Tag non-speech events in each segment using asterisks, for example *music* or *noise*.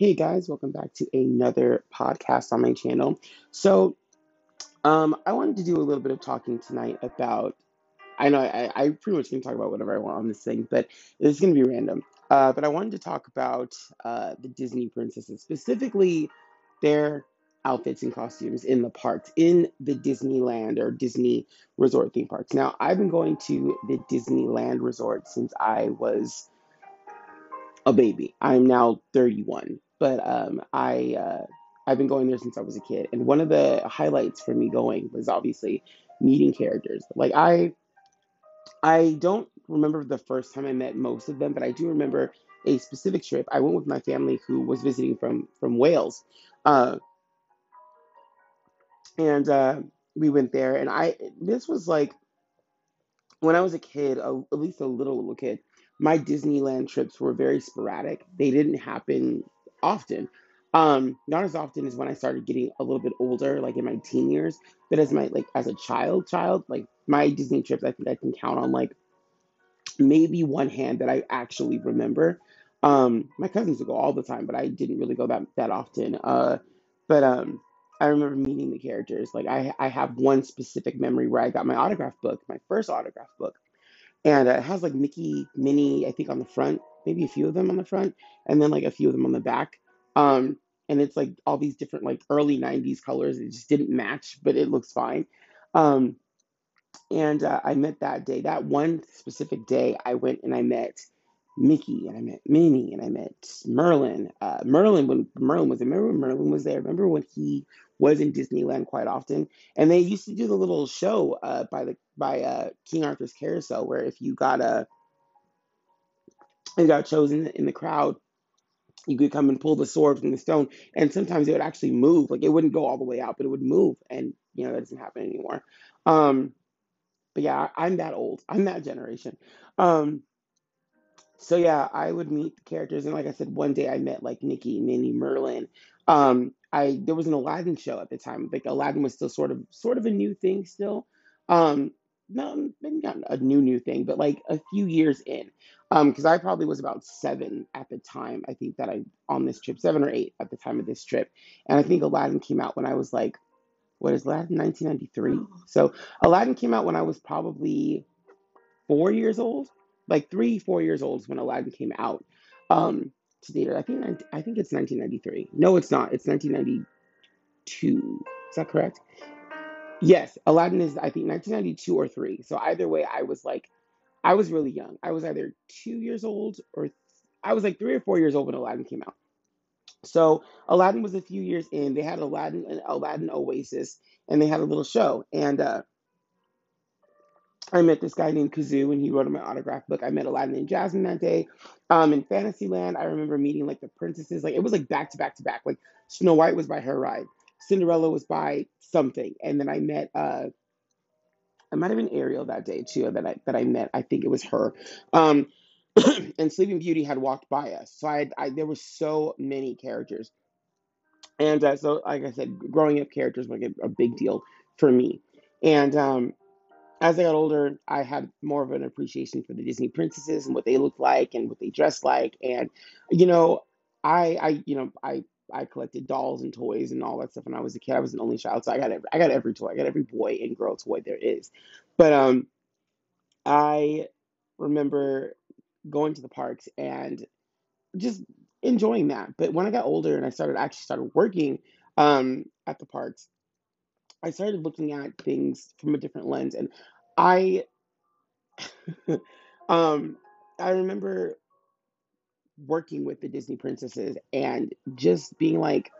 Hey guys, welcome back to another podcast on my channel. So, um, I wanted to do a little bit of talking tonight about. I know I, I pretty much can talk about whatever I want on this thing, but it's going to be random. Uh, but I wanted to talk about uh, the Disney princesses, specifically their outfits and costumes in the parks, in the Disneyland or Disney resort theme parks. Now, I've been going to the Disneyland resort since I was a baby. I'm now 31, but um, I uh, I've been going there since I was a kid. And one of the highlights for me going was obviously meeting characters. Like I I don't remember the first time I met most of them, but I do remember a specific trip. I went with my family who was visiting from from Wales, uh, and uh, we went there. And I this was like when I was a kid, a, at least a little little kid, my Disneyland trips were very sporadic. They didn't happen often. Um, not as often as when I started getting a little bit older, like in my teen years, but as my like as a child, child, like my Disney trips, I think I can count on like maybe one hand that I actually remember. Um, my cousins would go all the time, but I didn't really go that that often. Uh, but um, I remember meeting the characters. Like I I have one specific memory where I got my autograph book, my first autograph book, and uh, it has like Mickey, Minnie, I think on the front, maybe a few of them on the front, and then like a few of them on the back. Um, and it's like all these different like early '90s colors. It just didn't match, but it looks fine. Um, and uh, I met that day, that one specific day, I went and I met Mickey and I met Minnie and I met Merlin. Uh, Merlin, when Merlin was there, remember when Merlin was there? Remember when he was in Disneyland quite often? And they used to do the little show uh, by the by uh, King Arthur's Carousel, where if you got a you got chosen in the crowd, you could come and pull the sword from the stone, and sometimes it would actually move. Like it wouldn't go all the way out, but it would move, and you know that doesn't happen anymore. Um, but yeah, I'm that old. I'm that generation. Um, so yeah, I would meet the characters, and like I said, one day I met like Mickey, Minnie, Merlin. Um, I there was an Aladdin show at the time. Like Aladdin was still sort of sort of a new thing still. Um, no, maybe not a new new thing, but like a few years in. Um, because I probably was about seven at the time. I think that I on this trip, seven or eight at the time of this trip, and I think Aladdin came out when I was like, what is Aladdin, 1993? So Aladdin came out when I was probably four years old, like three, four years old is when Aladdin came out. Um, to date, I think I think it's 1993. No, it's not. It's 1992. Is that correct? Yes, Aladdin is I think 1992 or three. So either way, I was like, I was really young. I was either two years old or I was like three or four years old when Aladdin came out. So Aladdin was a few years in. They had Aladdin and Aladdin Oasis, and they had a little show. And uh, I met this guy named Kazoo, and he wrote my autograph book. I met Aladdin and Jasmine that day. Um, in Fantasyland, I remember meeting like the princesses. Like it was like back to back to back. Like Snow White was by her ride, Cinderella was by something, and then I met uh, I might have been Ariel that day too. That I that I met. I think it was her. Um, *clears throat* and Sleeping Beauty had walked by us. So I, I there were so many characters, and uh, so like I said, growing up characters were like a, a big deal for me. And um, as I got older, I had more of an appreciation for the Disney princesses and what they looked like and what they dressed like. And you know, I I you know I I collected dolls and toys and all that stuff when I was a kid. I was an only child, so I got every, I got every toy. I got every boy and girl toy there is. But um, I remember going to the parks and just enjoying that. But when I got older and I started actually started working um, at the parks, I started looking at things from a different lens. And I *laughs* um I remember working with the Disney princesses and just being like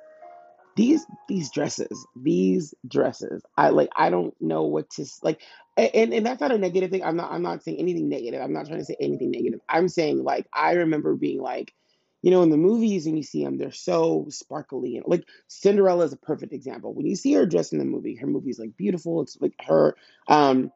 these these dresses these dresses i like i don't know what to like and and that's not a negative thing. I'm not i'm not saying anything negative. I'm not trying to say anything negative. I'm saying like i remember being like you know in the movies and you see them they're so sparkly and like cinderella is a perfect example. When you see her dressed in the movie her movie's like beautiful. It's like her um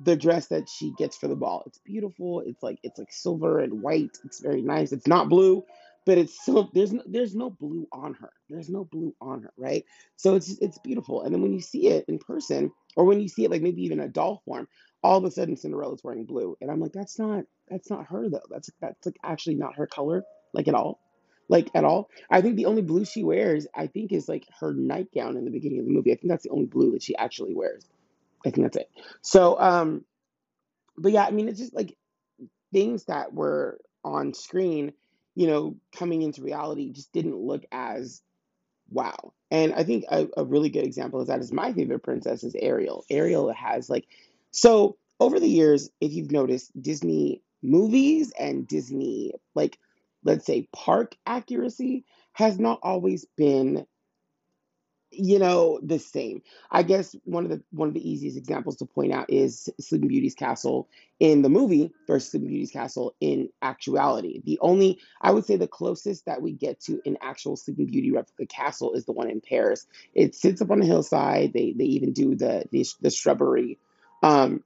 the dress that she gets for the ball it's beautiful it's like it's like silver and white it's very nice it's not blue but it's so there's no, there's no blue on her. There's no blue on her, right? So it's it's beautiful. And then when you see it in person, or when you see it like maybe even a doll form, all of a sudden Cinderella's wearing blue, and I'm like, that's not that's not her though. That's that's like actually not her color, like at all. like at all. I think the only blue she wears, I think, is like her nightgown in the beginning of the movie. I think that's the only blue that she actually wears. I think that's it. So, um, but yeah, I mean, it's just like things that were on screen, you know, coming into reality just didn't look as wow. And I think a, a really good example of that is my favorite princess is Ariel. Ariel has like, so over the years, if you've noticed, Disney movies and Disney, like, let's say park accuracy has not always been you know, the same. I guess one of the one of the easiest examples to point out is Sleeping Beauty's castle in the movie versus Sleeping Beauty's castle in actuality. The only I would say the closest that we get to an actual Sleeping Beauty replica castle is the one in Paris. It sits up on a hillside. They they even do the the, the shrubbery. Um,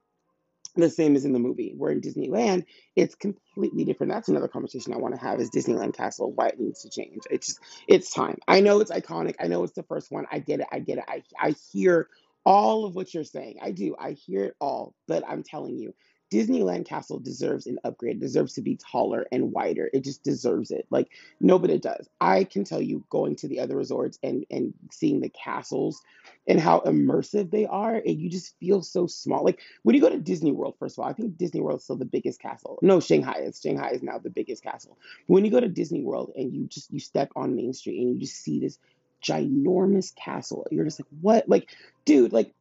the same as in the movie. Where in Disneyland, it's completely different. That's another conversation I want to have is Disneyland Castle, why it needs to change. It's just, it's time. I know it's iconic. I know it's the first one. I get it. I get it. I, I hear all of what you're saying. I do. I hear it all. But I'm telling you, Disneyland Castle deserves an upgrade, deserves to be taller and wider. It just deserves it. Like, no, but it does. I can tell you going to the other resorts and, and seeing the castles and how immersive they are, and you just feel so small. Like, when you go to Disney World, first of all, I think Disney World is still the biggest castle. No, Shanghai is. Shanghai is now the biggest castle. When you go to Disney World and you just you step on Main Street and you just see this ginormous castle, you're just like, what? Like, dude, like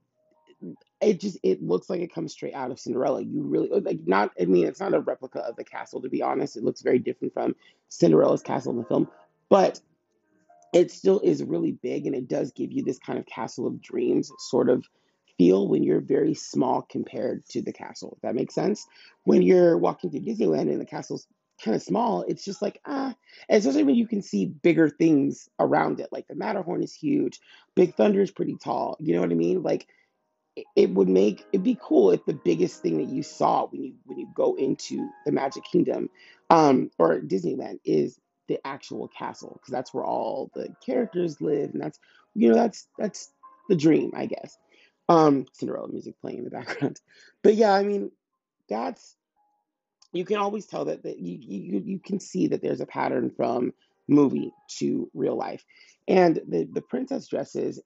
it just it looks like it comes straight out of Cinderella. You really like not. I mean, it's not a replica of the castle to be honest. It looks very different from Cinderella's castle in the film, but it still is really big and it does give you this kind of castle of dreams sort of feel when you're very small compared to the castle. If that makes sense. When you're walking through Disneyland and the castle's kind of small, it's just like ah, especially when you can see bigger things around it. Like the Matterhorn is huge, Big Thunder is pretty tall. You know what I mean? Like it it would make it'd be cool if the biggest thing that you saw when you when you go into the Magic Kingdom um or Disneyland is the actual castle because that's where all the characters live and that's you know that's that's the dream I guess. Um Cinderella music playing in the *laughs* background. But yeah I mean that's you can always tell that, that you, you you can see that there's a pattern from movie to real life and the the princess dresses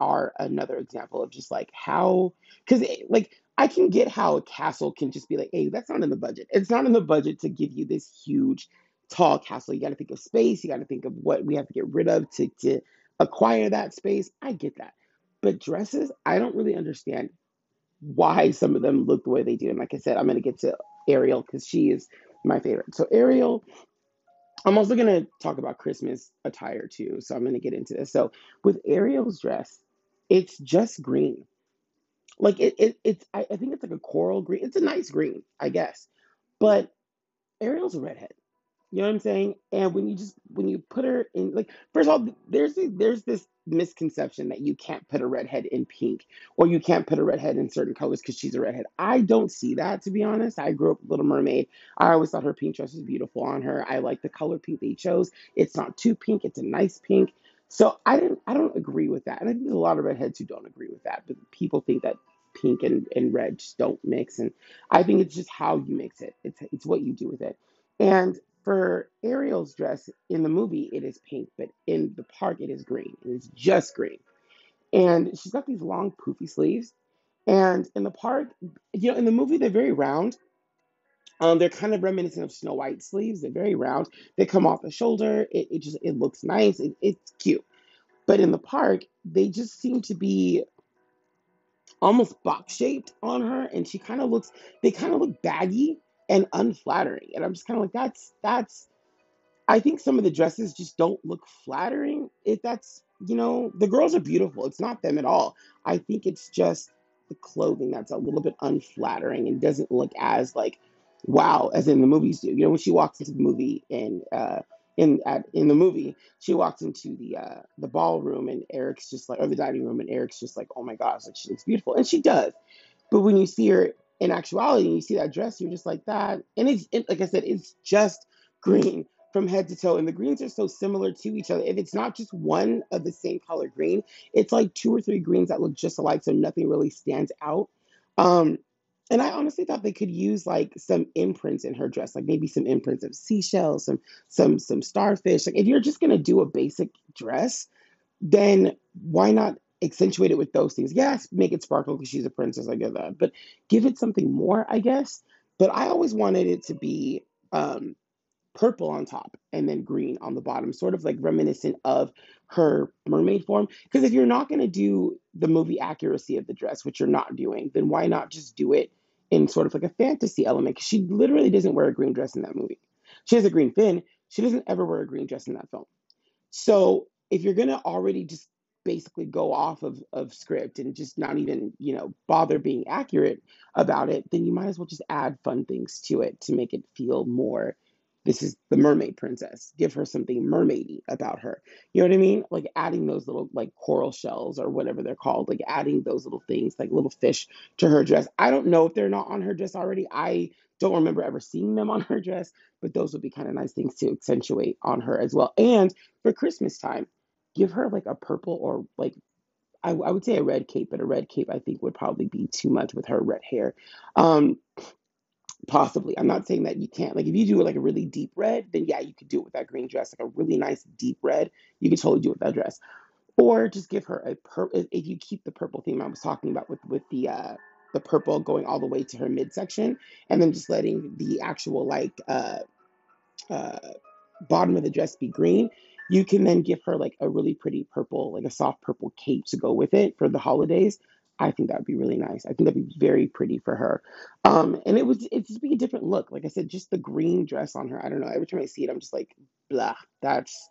are another example of just like how because eh, like i can get how a castle can just be like hey that's not in the budget. It's not in the budget to give you this huge tall castle. You got to think of space. You got to think of what we have to get rid of to to acquire that space. I get that. But dresses i don't really understand why some of them look the way they do. And like I said, I'm going to get to Ariel because she is my favorite. So, Ariel, I'm also going to talk about Christmas attire too. So, I'm going to get into this. So, with Ariel's dress, it's just green. Like, it, it it's, I, I think it's like a coral green. It's a nice green, I guess. But Ariel's a redhead. You know what I'm saying? And when you just when you put her in like first of all, there's there's this misconception that you can't put a redhead in pink or you can't put a redhead in certain colors because she's a redhead. I don't see that to be honest. I grew up with Little Mermaid. I always thought her pink dress was beautiful on her. I like the color pink they chose. It's not too pink. It's a nice pink. So I didn't I don't agree with that. And I think there's a lot of redheads who don't agree with that. But people think that pink and, and red just don't mix. And I think it's just how you mix it. It's it's what you do with it. And for Ariel's dress in the movie, it is pink, but in the park, it is green. It is just green. And she's got these long, poofy sleeves. And in the park, you know, in the movie, they're very round. Um, they're kind of reminiscent of Snow White sleeves. They're very round. They come off the shoulder. It, it just it looks nice. It, it's cute. But in the park, they just seem to be almost box shaped on her, and she kind of looks. They kind of look baggy and unflattering. And I'm just kind of like, that's that's I think some of the dresses just don't look flattering. If that's, you know, the girls are beautiful. It's not them at all. I think it's just the clothing that's a little bit unflattering and doesn't look as like wow as in the movies do. You know, when she walks into the movie and uh in at in the movie, she walks into the uh the ballroom and Eric's just like or the dining room and Eric's just like, oh my gosh, like she looks beautiful. And she does. But when you see her in actuality you see that dress, you're just like that. And it's it, like I said, it's just green *laughs* from head to toe. And the greens are so similar to each other. If it's not just one of the same color green, it's like two or three greens that look just alike, so nothing really stands out. Um, And I honestly thought they could use like some imprints in her dress, like maybe some imprints of seashells, some some some starfish. Like if you're just gonna do a basic dress, then why not accentuate it with those things? Yes, make it sparkle because she's a princess. I get that, but give it something more, I guess. But I always wanted it to be um, purple on top and then green on the bottom, sort of like reminiscent of her mermaid form. Because if you're not going to do the movie accuracy of the dress, which you're not doing, then why not just do it in sort of like a fantasy element? Because she literally doesn't wear a green dress in that movie. She has a green fin. She doesn't ever wear a green dress in that film. So if you're gonna already just basically go off of, of script and just not even, you know, bother being accurate about it, then you might as well just add fun things to it to make it feel more this is the mermaid princess. Give her something mermaidy about her. You know what I mean? Like adding those little like coral shells or whatever they're called, like adding those little things, like little fish to her dress. I don't know if they're not on her dress already. I don't remember ever seeing them on her dress, but those would be kind of nice things to accentuate on her as well. And for Christmas time, give her like a purple or like I, I would say a red cape, but a red cape I think would probably be too much with her red hair. Um, possibly. I'm not saying that you can't. Like if you do like a really deep red, then yeah, you could do it with that green dress, like a really nice deep red. You could totally do it with that dress. Or just give her a pur. If if you keep the purple theme I was talking about with with the uh the purple going all the way to her midsection, and then just letting the actual like uh uh, bottom of the dress be green, you can then give her like a really pretty purple, like a soft purple cape to go with it for the holidays. I think that would be really nice. I think that'd be very pretty for her. Um, and it would it just be a different look. Like I said, just the green dress on her. I don't know. Every time I see it, I'm just like, blah. That's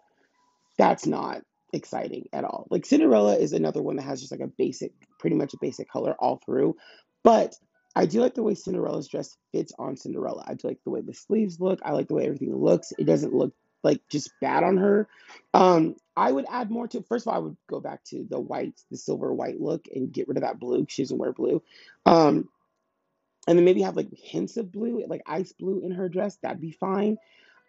that's not exciting at all. Like Cinderella is another one that has just like a basic, pretty much a basic color all through. But I do like the way Cinderella's dress fits on Cinderella. I do like the way the sleeves look. I like the way everything looks. It doesn't look like just bad on her. Um, I would add more to. First of all, I would go back to the white, the silver white look, and get rid of that blue. She doesn't wear blue. Um, and then maybe have like hints of blue, like ice blue in her dress. That'd be fine.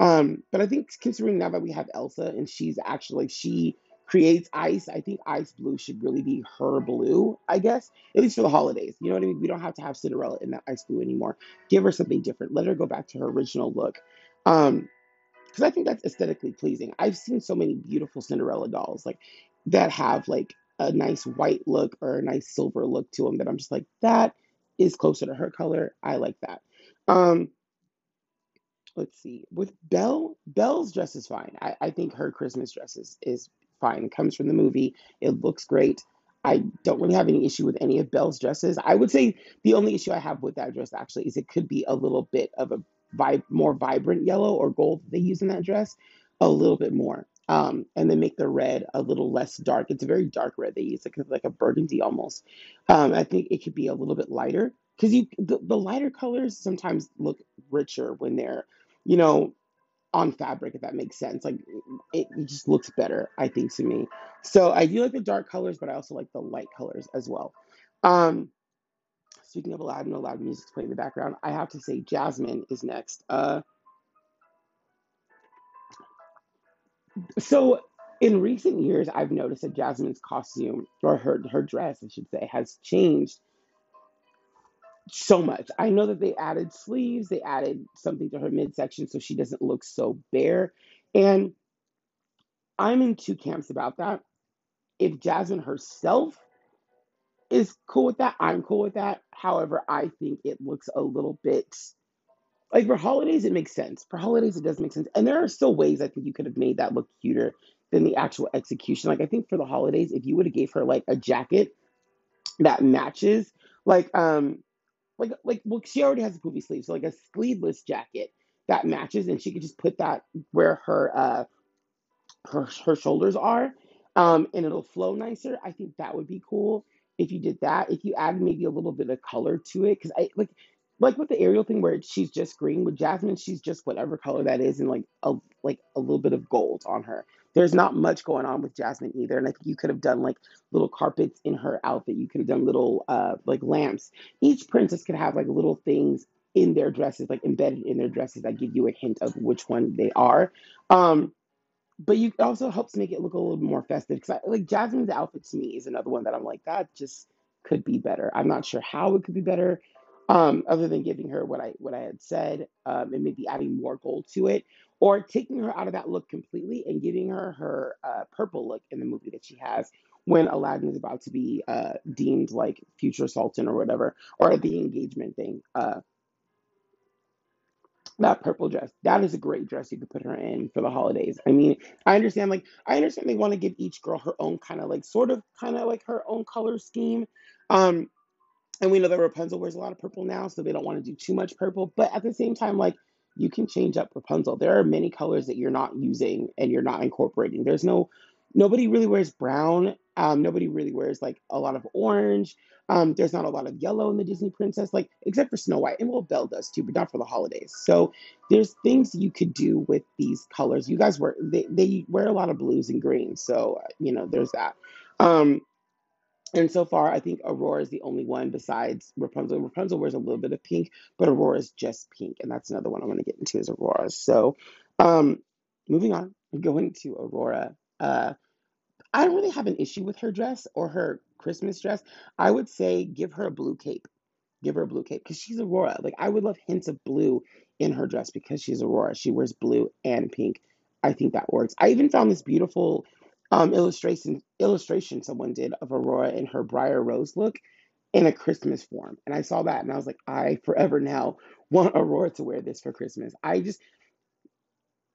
Um, but I think considering now that we have Elsa and she's actually she creates ice, I think ice blue should really be her blue, I guess, at least for the holidays. You know what I mean? We don't have to have Cinderella in that ice blue anymore. Give her something different. Let her go back to her original look. Um, because I think that's aesthetically pleasing. I've seen so many beautiful Cinderella dolls like that have like a nice white look or a nice silver look to them that I'm just like that is closer to her color. I like that. Um, let's see. With Belle, Belle's dress is fine. I, I think her Christmas dress is, is fine. It comes from the movie. It looks great. I don't really have any issue with any of Belle's dresses. I would say the only issue I have with that dress actually is it could be a little bit of a vi- more vibrant yellow or gold that they use in that dress, a little bit more. Um, and then make the red a little less dark. It's a very dark red they use, like like a burgundy almost. Um, I think it could be a little bit lighter because you the, the lighter colors sometimes look richer when they're you know, on fabric, if that makes sense. Like it, it just looks better, I think, to me. So I do like the dark colors, but I also like the light colors as well. Um, speaking of loud, and no loud music's playing in the background. I have to say Jasmine is next. Uh, so in recent years, I've noticed that Jasmine's costume or her her dress, I should say, has changed so much. I know that they added sleeves, they added something to her midsection so she doesn't look so bare. And I'm in two camps about that. If Jasmine herself is cool with that, I'm cool with that. However, I think it looks a little bit like for holidays, it makes sense. For holidays, it does make sense. And there are still ways I think you could have made that look cuter than the actual execution. Like I think for the holidays, if you would have gave her like a jacket that matches, like um like like well she already has a poofy sleeve, so like a sleeveless jacket that matches, and she could just put that where her uh her her shoulders are, um, and it'll flow nicer. I think that would be cool if you did that. If you add maybe a little bit of color to it, because I like like with the Ariel thing where she's just green. With Jasmine, she's just whatever color that is, and like a like a little bit of gold on her. There's not much going on with Jasmine either, and I think you could have done like little carpets in her outfit. You could have done little uh like lamps. Each princess could have like little things in their dresses, like embedded in their dresses that give you a hint of which one they are. Um, but you also helps make it look a little more festive because like Jasmine's outfit to me is another one that I'm like that just could be better. I'm not sure how it could be better. um, other than giving her what I what I had said, um, and maybe adding more gold to it, or taking her out of that look completely and giving her her uh, purple look in the movie that she has when Aladdin is about to be uh, deemed like future sultan or whatever, or the engagement thing. Uh, that purple dress, that is a great dress you could put her in for the holidays. I mean, I understand like I understand they want to give each girl her own kind of like sort of kind of like her own color scheme. Um, and we know that Rapunzel wears a lot of purple now, so they don't want to do too much purple. But at the same time, like you can change up Rapunzel. There are many colors that you're not using and you're not incorporating. There's no nobody really wears brown. Um, nobody really wears like a lot of orange. Um, there's not a lot of yellow in the Disney princess, like except for Snow White, and well, Belle does too, but not for the holidays. So there's things you could do with these colors. You guys wear they, they wear a lot of blues and greens, so uh, you know there's that. Um, and so far, I think Aurora is the only one besides Rapunzel. Rapunzel wears a little bit of pink, but Aurora is just pink, and that's another one I want to get into is Aurora. So, um, moving on, going to Aurora. Uh, I don't really have an issue with her dress or her Christmas dress. I would say give her a blue cape. Give her a blue cape because she's Aurora. Like I would love hints of blue in her dress because she's Aurora. She wears blue and pink. I think that works. I even found this beautiful um, illustration illustration someone did of Aurora in her Briar Rose look in a Christmas form, and I saw that and I was like, I forever now want Aurora to wear this for Christmas. I just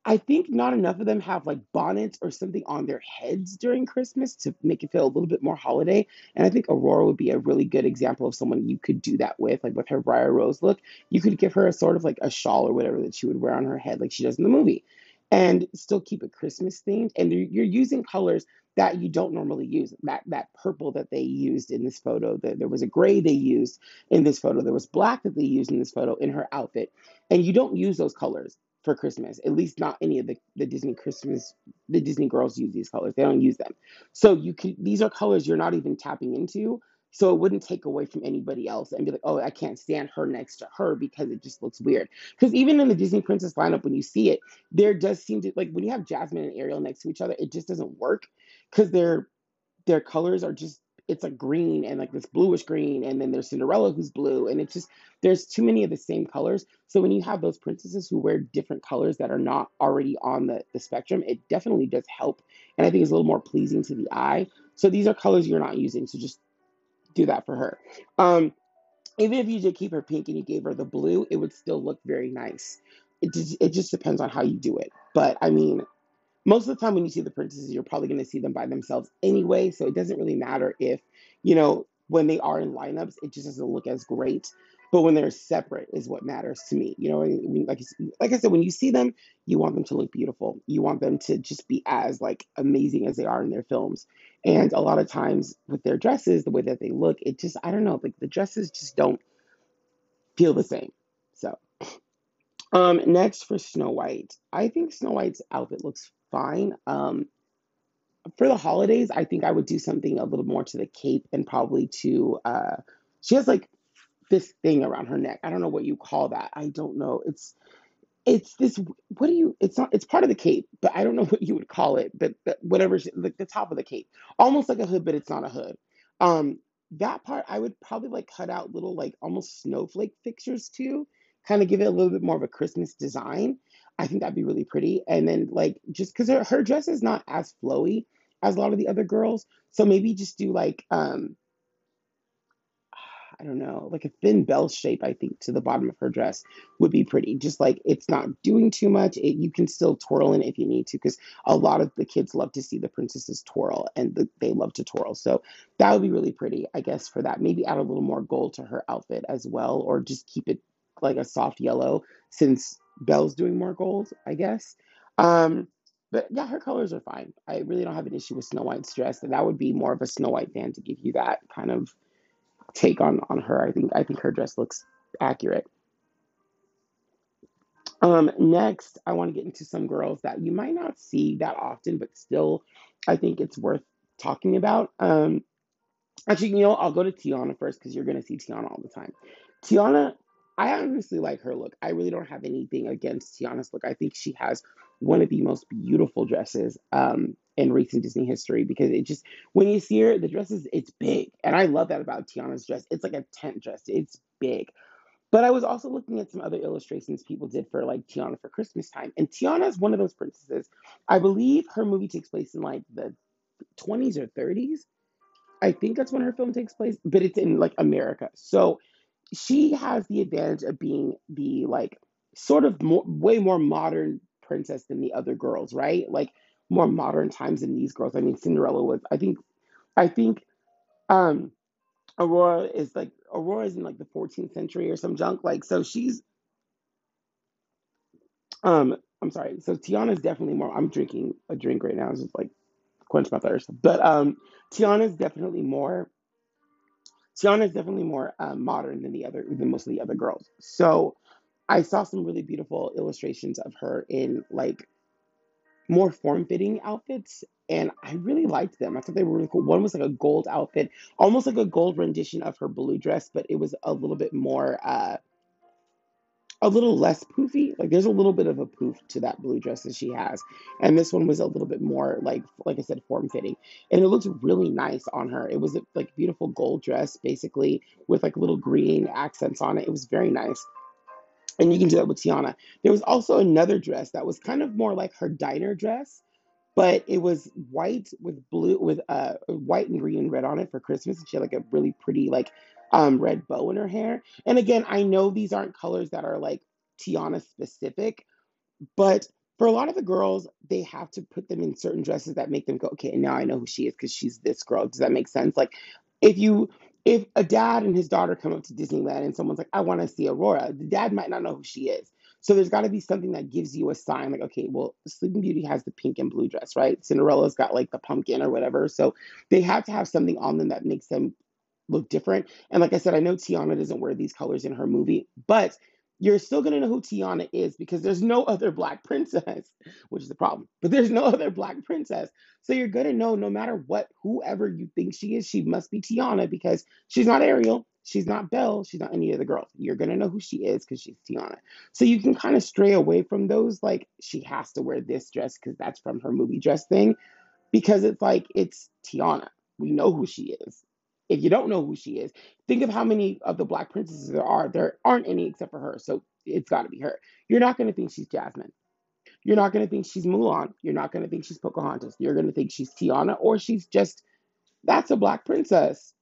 I think not enough of them have like bonnets or something on their heads during Christmas to make it feel a little bit more holiday. And I think Aurora would be a really good example of someone you could do that with, like with her Briar Rose look. You could give her a sort of like a shawl or whatever that she would wear on her head, like she does in the movie, and still keep it Christmas themed. And you're using colors that you don't normally use. That that purple that they used in this photo, that there was a gray they used in this photo, there was black that they used in this photo in her outfit, and you don't use those colors for Christmas. At least not any of the, the Disney Christmas the Disney girls use these colors. They don't use them. So you can these are colors you're not even tapping into. So it wouldn't take away from anybody else and be like, oh, I can't stand her next to her because it just looks weird. Because even in the Disney Princess lineup, when you see it, there does seem to like when you have Jasmine and Ariel next to each other, it just doesn't work because they're their colors are just it's a green and like this bluish green and then there's Cinderella who's blue and it's just there's too many of the same colors. So when you have those princesses who wear different colors that are not already on the, the spectrum, it definitely does help. And I think it's a little more pleasing to the eye. So these are colors you're not using. So just do that for her. Um, even if you did keep her pink and you gave her the blue, it would still look very nice. It it just depends on how you do it. But I mean, most of the time when you see the princesses, you're probably going to see them by themselves anyway. So it doesn't really matter if, you know, when they are in lineups, it just doesn't look as great. But when they're separate is what matters to me. You know, like like I said, when you see them, you want them to look beautiful. You want them to just be as like amazing as they are in their films. And a lot of times with their dresses, the way that they look, it just I don't know, like the dresses just don't feel the same. So um, next for Snow White, I think Snow White's outfit looks fine. Um, for the holidays, I think I would do something a little more to the cape and probably to uh, she has like this thing around her neck. I don't know what you call that. I don't know. It's it's this what do you it's not it's part of the cape but i don't know *laughs* what you would call it but, but whatever like the top of the cape almost like a hood but it's not a hood um that part i would probably like cut out little like almost snowflake fixtures too kind of give it a little bit more of a christmas design i think that'd be really pretty and then like just because her, her dress is not as flowy as a lot of the other girls so maybe just do like um I don't know, like a thin bell shape, I think, to the bottom of her dress would be pretty. Just like it's not doing too much. It, you can still twirl in if you need to, because a lot of the kids love to see the princesses twirl and the, they love to twirl. So that would be really pretty, I guess, for that. Maybe add a little more gold to her outfit as well, or just keep it like a soft yellow since Belle's doing more gold, I guess. Um, but yeah, her colors are fine. I really don't have an issue with Snow White's dress, and that would be more of a Snow White fan to give you that kind of take on on her. I think I think her dress looks accurate. Um, next, I want to get into some girls that you might not see that often, but still, I think it's worth talking about. Um, Actually, you know, I'll go to Tiana first because you're gonna see Tiana all the time. Tiana, I honestly like her look. I really don't have anything against Tiana's look. I think she has one of the most beautiful dresses um, in recent Disney history because it just when you see her, the dress is it's big, and I love that about Tiana's dress. It's like a tent dress. It's big. But I was also looking at some other illustrations people did for like Tiana for Christmas time. And Tiana is one of those princesses. I believe her movie takes place in like the 20s or 30s. I think that's when her film takes place, but it's in like America. So she has the advantage of being the like sort of more, way more modern princess than the other girls, right? Like more modern times than these girls. I mean, Cinderella was. I think. I think. Um, Aurora is like Aurora's in like the 14th century or some junk. Like so, she's. Um, I'm sorry. So Tiana's definitely more. I'm drinking a drink right now. It's just like quench my thirst. But um, Tiana's definitely more Tiana is definitely more um, modern than the other than most of the other girls. So I saw some really beautiful illustrations of her in like more form-fitting outfits, and I really liked them. I thought they were really cool. One was like a gold outfit, almost like a gold rendition of her blue dress, but it was a little bit more uh, a little less poofy. Like there's a little bit of a poof to that blue dress that she has. And this one was a little bit more like like I said, form fitting. And it looks really nice on her. It was a like beautiful gold dress, basically, with like little green accents on it. It was very nice. And you can do that with Tiana. There was also another dress that was kind of more like her diner dress, but it was white with blue with uh white and green and red on it for Christmas. And she had like a really pretty like um red bow in her hair. And again, I know these aren't colors that are like Tiana specific, but for a lot of the girls, they have to put them in certain dresses that make them go, okay, now I know who she is because she's this girl. Does that make sense? Like if you if a dad and his daughter come up to Disneyland and someone's like, I want to see Aurora, the dad might not know who she is. So there's got to be something that gives you a sign, like, okay, well, Sleeping Beauty has the pink and blue dress, right? Cinderella's got like the pumpkin or whatever. So they have to have something on them that makes them look different. And like I said, I know Tiana doesn't wear these colors in her movie, but you're still to know who Tiana is because there's no *laughs* other black princess, which is the problem. But there's no *laughs* other black princess. So you're to know no matter what, whoever you think she is, she must be Tiana because she's not Ariel. She's not Belle. She's not any of the girls. You're to know who she is because she's Tiana. So you can kind of stray away from those, like, she has to wear this dress because that's from her movie dress thing because it's like it's Tiana. We know who she is. If you don't know who she is, think of how many of the black princesses there are. There aren't any except for her, so it's got to be her. You're not going to think she's Jasmine. You're not going to think she's Mulan. You're not going to think she's Pocahontas. You're going to think she's Tiana, or she's just that's a black princess.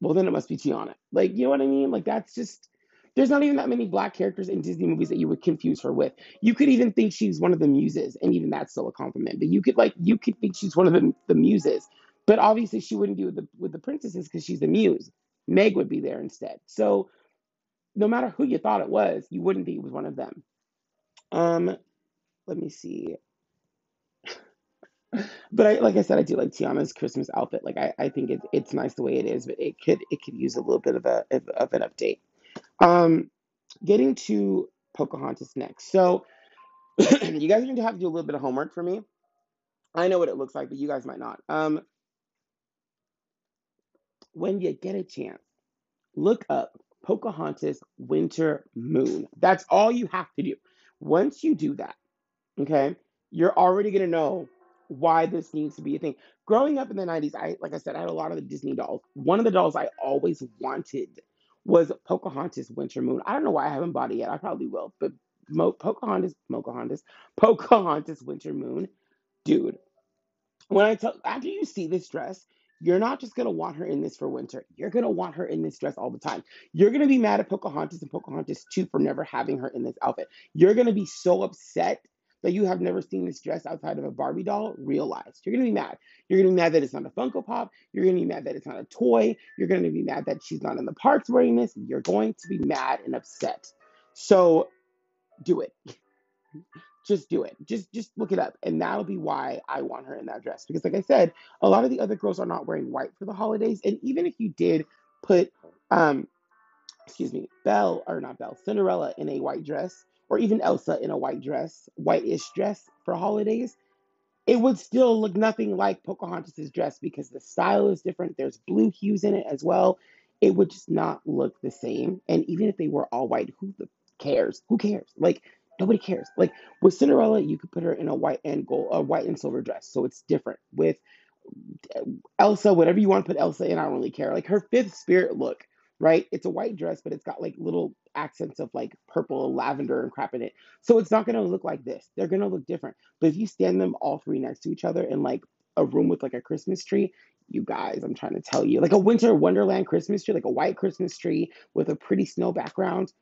Well, then it must be Tiana. Like, you know what I mean? Like, that's just there's not even that many black characters in Disney movies that you would confuse her with. You could even think she's one of the muses, and even that's still a compliment. But you could like you could think she's one of the, the muses, but obviously she wouldn't be with the with the princesses because she's the muse. Meg would be there instead. So no matter who you thought it was, you wouldn't be with one of them. Um, let me see. *laughs* But I, like I said, I do like Tiana's Christmas outfit. Like I, I think it's it's nice the way it is, but it could it could use a little bit of a of, of an update. Um, getting to Pocahontas next. So *clears throat* you guys are going to have to do a little bit of homework for me. I know what it looks like, but you guys might not. Um, when you get a chance, look up Pocahontas Winter Moon. That's all you have to do. Once you do that, okay, you're already going to know why this needs to be a thing. Growing up in the 90s, I like I said, I had a lot of the Disney dolls. One of the dolls I always wanted was Pocahontas Winter Moon. I don't know why I haven't bought it yet. I probably will, but Mo- Pocahontas, Pocahontas, *laughs* Pocahontas Winter Moon, dude. When I tell after you see this dress, you're not just gonna want her in this for winter. You're gonna want her in this dress all the time. You're gonna be mad at Pocahontas and Pocahontas too for never having her in this outfit. You're gonna be so upset that you have never seen this dress outside of a Barbie doll realized. You're gonna be mad. You're gonna be mad that it's not a Funko Pop. You're gonna be mad that it's not a toy. You're gonna be mad that she's not in the parks wearing this. You're going to be mad and upset. So do it. *laughs* Just do it. Just just look it up, and that'll be why I want her in that dress. Because, like I said, a lot of the other girls are not wearing white for the holidays, and even if you did put, um, excuse me, Belle or not Belle, Cinderella in a white dress, or even Elsa in a white dress, whitish dress for holidays, it would still look nothing like Pocahontas's dress because the style is different. There's blue hues in it as well. It would just not look the same. And even if they were all white, who cares? Who cares? Like nobody cares. Like with Cinderella, you could put her in a white and gold, a white and silver dress, so it's different. With eh, Elsa, whatever you want to put Elsa in, I don't really care. Like her fifth spirit look, right? It's a white dress, but it's got like little accents of like purple, lavender, and crap in it. So it's not gonna look like this. They're gonna look different. But if you stand them all three next to each other in like a room with like a Christmas tree, you guys, I'm trying to tell you, like a winter wonderland Christmas tree, like a white Christmas tree with a pretty snow background.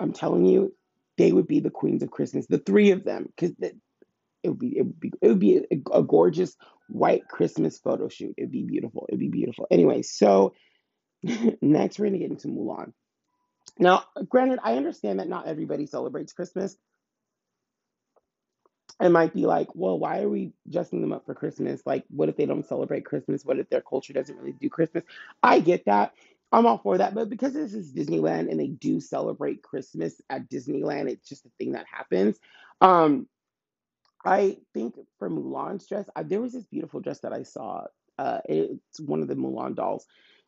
I'm telling you, they would be the queens of Christmas, the three of them, because it would be it would be it would be a, a gorgeous white Christmas photo shoot. It'd be beautiful. It'd be beautiful. Anyway, so *laughs* next we're gonna get into Mulan. Now, granted, I understand that not everybody celebrates Christmas. It might be like, well, why are we dressing them up for Christmas? Like, what if they don't celebrate Christmas? What if their culture doesn't really do Christmas? I get that. I'm all for that. But because this is Disneyland and they do celebrate Christmas at Disneyland, it's just a thing that happens. Um, I think for Mulan's dress, I, there was this beautiful dress that I saw. Uh, it's one of the Mulan dolls,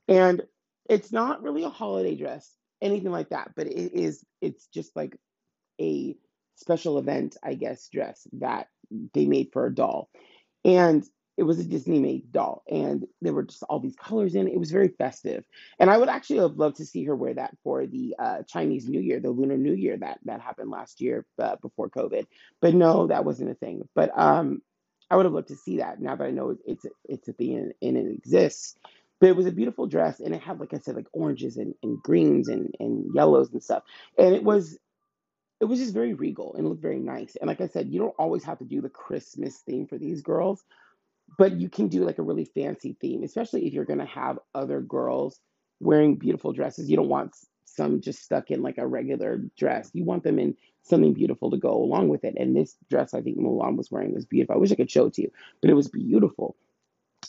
and it's not really a holiday dress, anything like that. But it is. It's just like a special event, I guess, dress that they made for a doll. And it was a Disney made doll. And there were just all these colors in it. It was very festive. And I would actually have loved to see her wear that for the uh, Chinese New Year, the Lunar New Year that, that happened last year uh, before COVID. But no, that wasn't a thing. But um, I would have loved to see that now that I know it's it's a thing and, and it exists. But it was a beautiful dress and it had, like I said, like oranges and, and greens and, and yellows and stuff. And it was it was just very regal and looked very nice. And like I said, you don't always have to do the Christmas theme for these girls, but you can do like a really fancy theme, especially if you're going to have other girls wearing beautiful dresses. You don't want some just stuck in like a regular dress. You want them in something beautiful to go along with it. And this dress I think Mulan was wearing was beautiful. I wish I could show it to you, but it was beautiful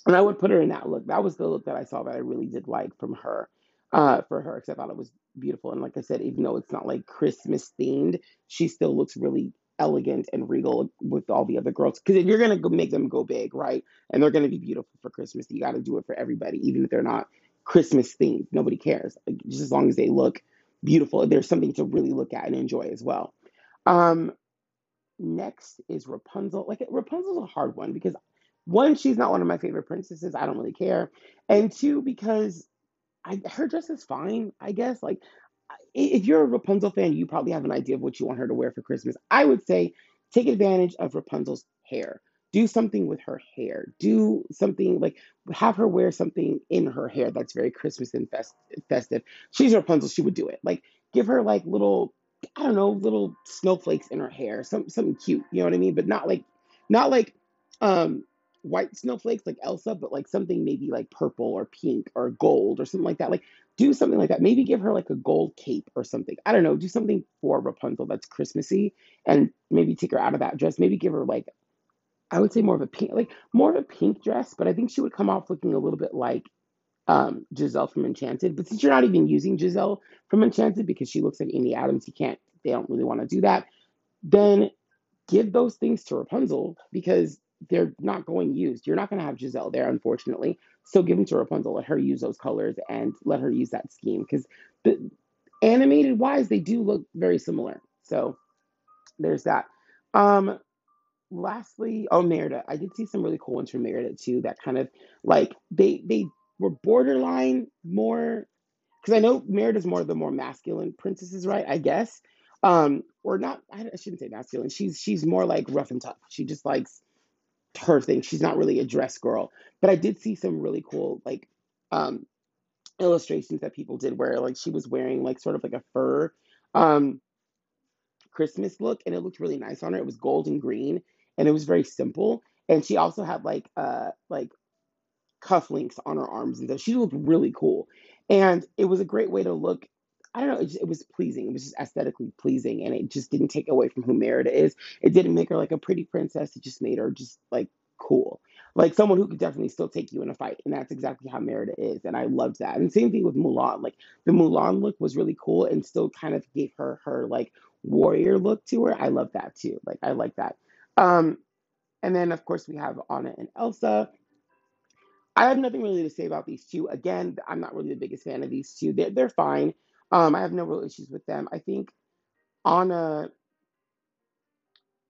and I would put her in that look. That was the look that I saw that I really did like from her, uh, for her, because I thought it was beautiful. And like I said, even though it's not like Christmas themed, she still looks really elegant and regal with all the other girls. Because if you're gonna go make them go big, right, and they're gonna be beautiful for Christmas, you got to do it for everybody, even if they're not Christmas themed. Nobody cares, like, just as long as they look beautiful. There's something to really look at and enjoy as well. Um, next is Rapunzel. Like Rapunzel's a hard one because one, she's not one of my favorite princesses. I don't really care. And two, because I her dress is fine, I guess. Like if you're a Rapunzel fan, you probably have an idea of what you want her to wear for Christmas. I would say take advantage of Rapunzel's hair. Do something with her hair. Do something like have her wear something in her hair that's very Christmas and fest- festive. She's Rapunzel, she would do it. Like give her like little I don't know, little snowflakes in her hair, some something cute, you know what I mean? But not like not like um white snowflakes like Elsa, but like something maybe like purple or pink or gold or something like that. Like do something like that. Maybe give her like a gold cape or something. I don't know. Do something for Rapunzel that's Christmassy and maybe take her out of that dress. Maybe give her like I would say more of a pink, like more of a pink dress, but I think she would come off looking a little bit like um, Giselle from Enchanted. But since you're not even using Giselle from Enchanted because she looks like Amy Adams, you can't. They don't really want to do that. Then give those things to Rapunzel because they're not going used. You're not going to have Giselle there, unfortunately. So give them to Rapunzel. Let her use those colors and let her use that scheme because animated wise, they do look very similar. So there's that. Um, lastly, oh Merida, I did see some really cool ones from Merida too. That kind of like they they were borderline more because I know Merida's more of the more masculine princesses, right? I guess. Um, or not. I shouldn't say masculine. She's she's more like rough and tough. She just likes her thing. She's not really a dress girl. But I did see some really cool like um illustrations that people did where like she was wearing like sort of like a fur um Christmas look and it looked really nice on her. It was gold and green and it was very simple. And she also had like uh like cufflinks on her arms and stuff. She looked really cool. And it was a great way to look. I don't know, it, just, it was pleasing. It was just aesthetically pleasing and it just didn't take away from who Merida is. It didn't make her like a pretty princess. It just made her just like cool. Like someone who could definitely still take you in a fight. And that's exactly how Merida is. And I loved that. And same thing with Mulan. Like the Mulan look was really cool and still kind of gave her her like warrior look to her. I love that too. Like I like that. Um, and then of course we have Anna and Elsa. I have nothing really to say about these two. Again, I'm not really the biggest fan of these two. They're they're fine. Um, I have no real issues with them. I think Anna,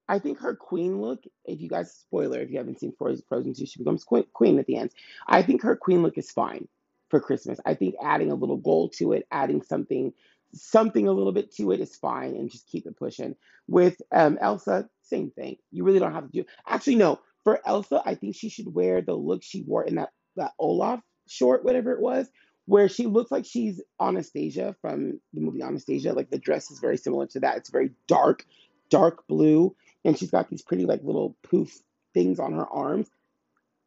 I think her queen look. If you guys spoiler, if you haven't seen Frozen Frozen 2, she becomes queen, queen at the end. I think her queen look is fine for Christmas. I think adding a little gold to it, adding something something a little bit to it is fine and just keep it pushing. With um, Elsa, same thing. You really don't have to do. Actually, no. For Elsa, I think she should wear the look she wore in that that Olaf short, whatever it was, where she looks like she's Anastasia from the movie Anastasia. Like the dress is very similar to that. It's very dark, dark blue, and she's got these pretty like little poof things on her arms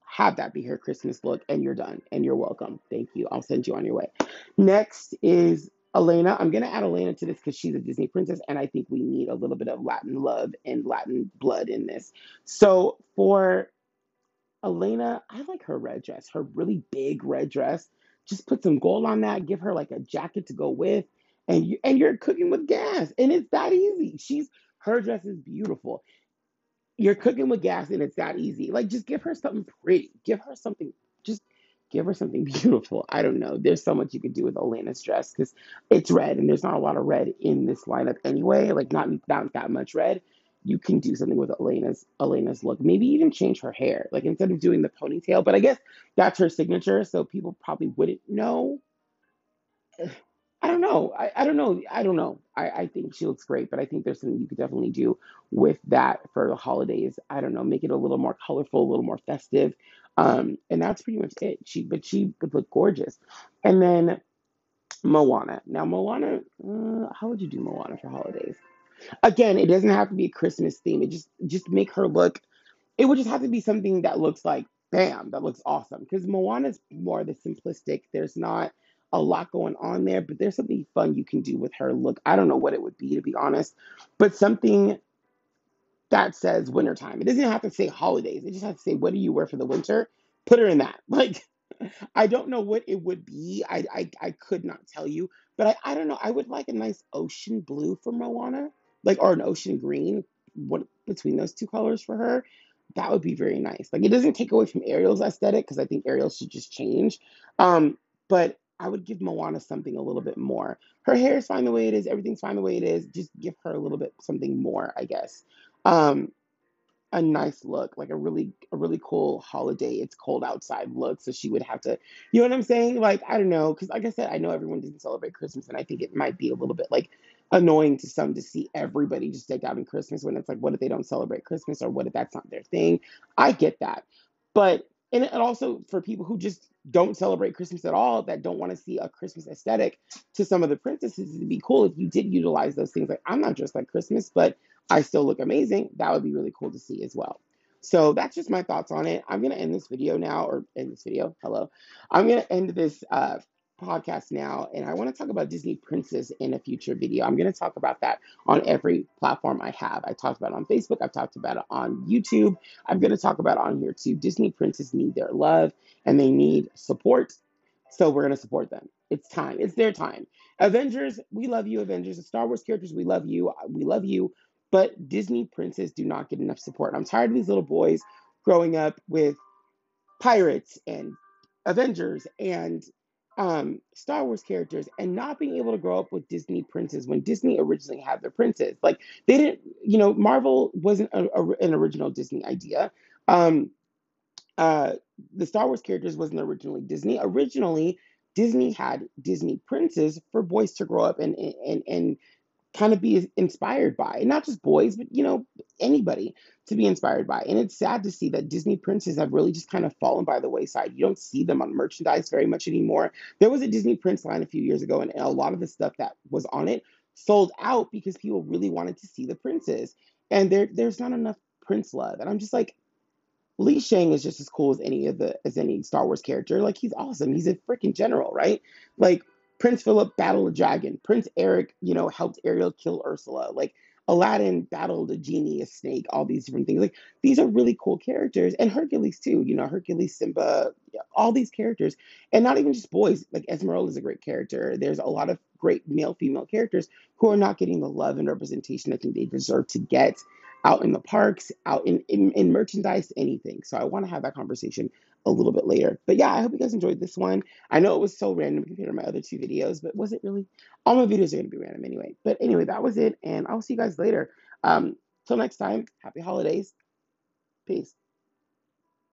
have that be her Christmas look, and you're done, and you're welcome. Thank you. I'll send you on your way. Next is Elena. I'm gonna add Elena to this because she's a Disney princess, and I think we need a little bit of Latin love and Latin blood in this. So for Elena, I like her red dress, her really big red dress. Just put some gold on that, give her like a jacket to go with, and you and you're cooking with gas, and it's that easy. She's her dress is beautiful you're cooking with gas and it's that easy. Like just give her something pretty. Give her something just give her something *laughs* beautiful. I don't know. There's so much you could do with Elena's dress because it's red and there's not a lot of red in this lineup anyway. Like not not that much red. You can do something with Elena's Elena's look. Maybe even change her hair. Like instead of doing the ponytail, but I guess that's her signature, so people probably wouldn't know I don't know. I, I don't know. I don't know. I, I think she looks great, but I think there's something you could definitely do with that for the holidays. I don't know, make it a little more colorful, a little more festive. Um, and that's pretty much it. She, but she would look gorgeous. And then Moana. Now, Moana, uh, how would you do Moana for holidays? Again, it doesn't have to be a Christmas theme. It just just make her look it would just have to be something that looks like bam, that looks awesome. Because Moana's more the simplistic. There's not a lot going on there, but there's something fun you can do with her look. I don't know what it would be to be honest, but something that says wintertime. It doesn't have to say holidays. It just has to say what do you wear for the winter? Put her in that. *laughs* Like I don't know what it would be. I I, I could not tell you, but I, I don't know. I would like a nice ocean blue for Moana, like or an ocean green. What between those two colors for her? That would be very nice. Like it doesn't take away from Ariel's aesthetic because I think Ariel should just change. Um, but I would give Moana something a little bit more. Her hair is fine the way it is. Everything's fine the way it is. Just give her a little bit something more, I guess. Um, a nice look, like a really a really cool holiday. It's cold outside look, so she would have to, you know what I'm saying? Like I don't know, because like I said, I know everyone doesn't celebrate Christmas, and I think it might be a little bit like annoying to some to see everybody just decked out in Christmas when it's like, what if they don't celebrate Christmas or what if that's not their thing? I get that, but and, also for people who just don't celebrate Christmas at all, that don't want to see a Christmas aesthetic, to some of the princesses, it'd be cool if you did utilize those things. Like, I'm not dressed like Christmas, but I still look amazing. That would be really cool to see as well. So that's just my thoughts on it. I'm going to end this video now, or end this video. Hello. I'm going to end this uh, podcast now, and I want to talk about Disney Princess in a future video. I'm going to talk about that on every platform I have. I talked about it on Facebook, I've talked about it on YouTube. I'm going to talk about it on here too. Disney Princess need their love and they need support, so we're going to support them. It's time. It's their time. Avengers, we love you. Avengers, the Star Wars characters, we love you. Uh, we love you. But Disney Princess do not get enough support. I'm tired of these little boys growing up with pirates and Avengers and um, Star Wars characters and not being able to grow up with Disney princes when Disney originally had their princes. Like they didn't, you know, Marvel wasn't a, a, an original Disney idea. Um, uh, the Star Wars characters wasn't originally Disney. Originally, Disney had Disney princes for boys to grow up and and and kind of be inspired by. not just boys, but you know, anybody to be inspired by. And it's sad to see that Disney princes have really just kind of fallen by the wayside. You don't see them on merchandise very much anymore. There was a Disney Prince line a few years ago, and a lot of the stuff that was on it sold out because people really wanted to see the princes. And there there's not enough Prince love. And I'm just like, Li Shang is just as cool as any of the as any Star Wars character. Like he's awesome. He's a freaking general, right? Like Prince Philip battled a dragon. Prince Eric, you know, helped Ariel kill Ursula. Like Aladdin battled a genie, a snake, all these different things. Like these are really cool characters, and Hercules too. You know, Hercules, Simba, all these characters, and not even just boys. Like Esmeralda is a great character. There's a lot of great male, female characters who are not getting the love and representation I think they deserve to get out in the parks, out in, in, in merchandise, anything. So I want to have that conversation a little bit later. But yeah, I hope you guys enjoyed this one. I know it was so random compared to my other two videos, but was it really? All my videos are going to be random anyway. But anyway, that was it, and I'll see you guys later. Um, till next time, happy holidays. Peace.